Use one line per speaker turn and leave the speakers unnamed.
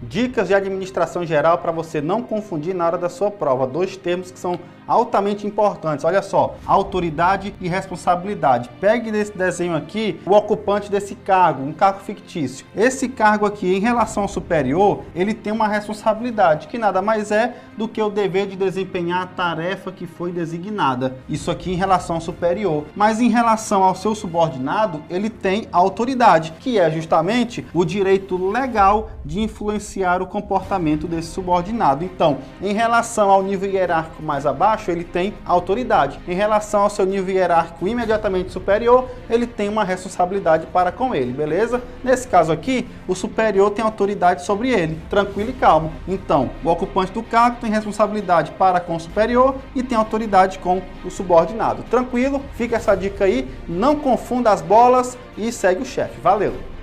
Dicas de administração geral para você não confundir na hora da sua prova. Dois termos que são altamente importantes. Olha só, autoridade e responsabilidade. Pegue nesse desenho aqui o ocupante desse cargo, um cargo fictício. Esse cargo aqui, em relação ao superior, ele tem uma responsabilidade, que nada mais é do que o dever de desempenhar a tarefa que foi designada. Isso aqui em relação ao superior. Mas em relação ao seu subordinado, ele tem autoridade, que é justamente o direito legal de influenciar o comportamento desse subordinado. Então, em relação ao nível hierárquico mais abaixo, ele tem autoridade. Em relação ao seu nível hierárquico imediatamente superior, ele tem uma responsabilidade para com ele, beleza? Nesse caso aqui, o superior tem autoridade sobre ele, tranquilo e calmo. Então, o ocupante do cargo tem responsabilidade para com o superior e tem autoridade com o subordinado. Tranquilo? Fica essa dica aí, não confunda as bolas e segue o chefe. Valeu!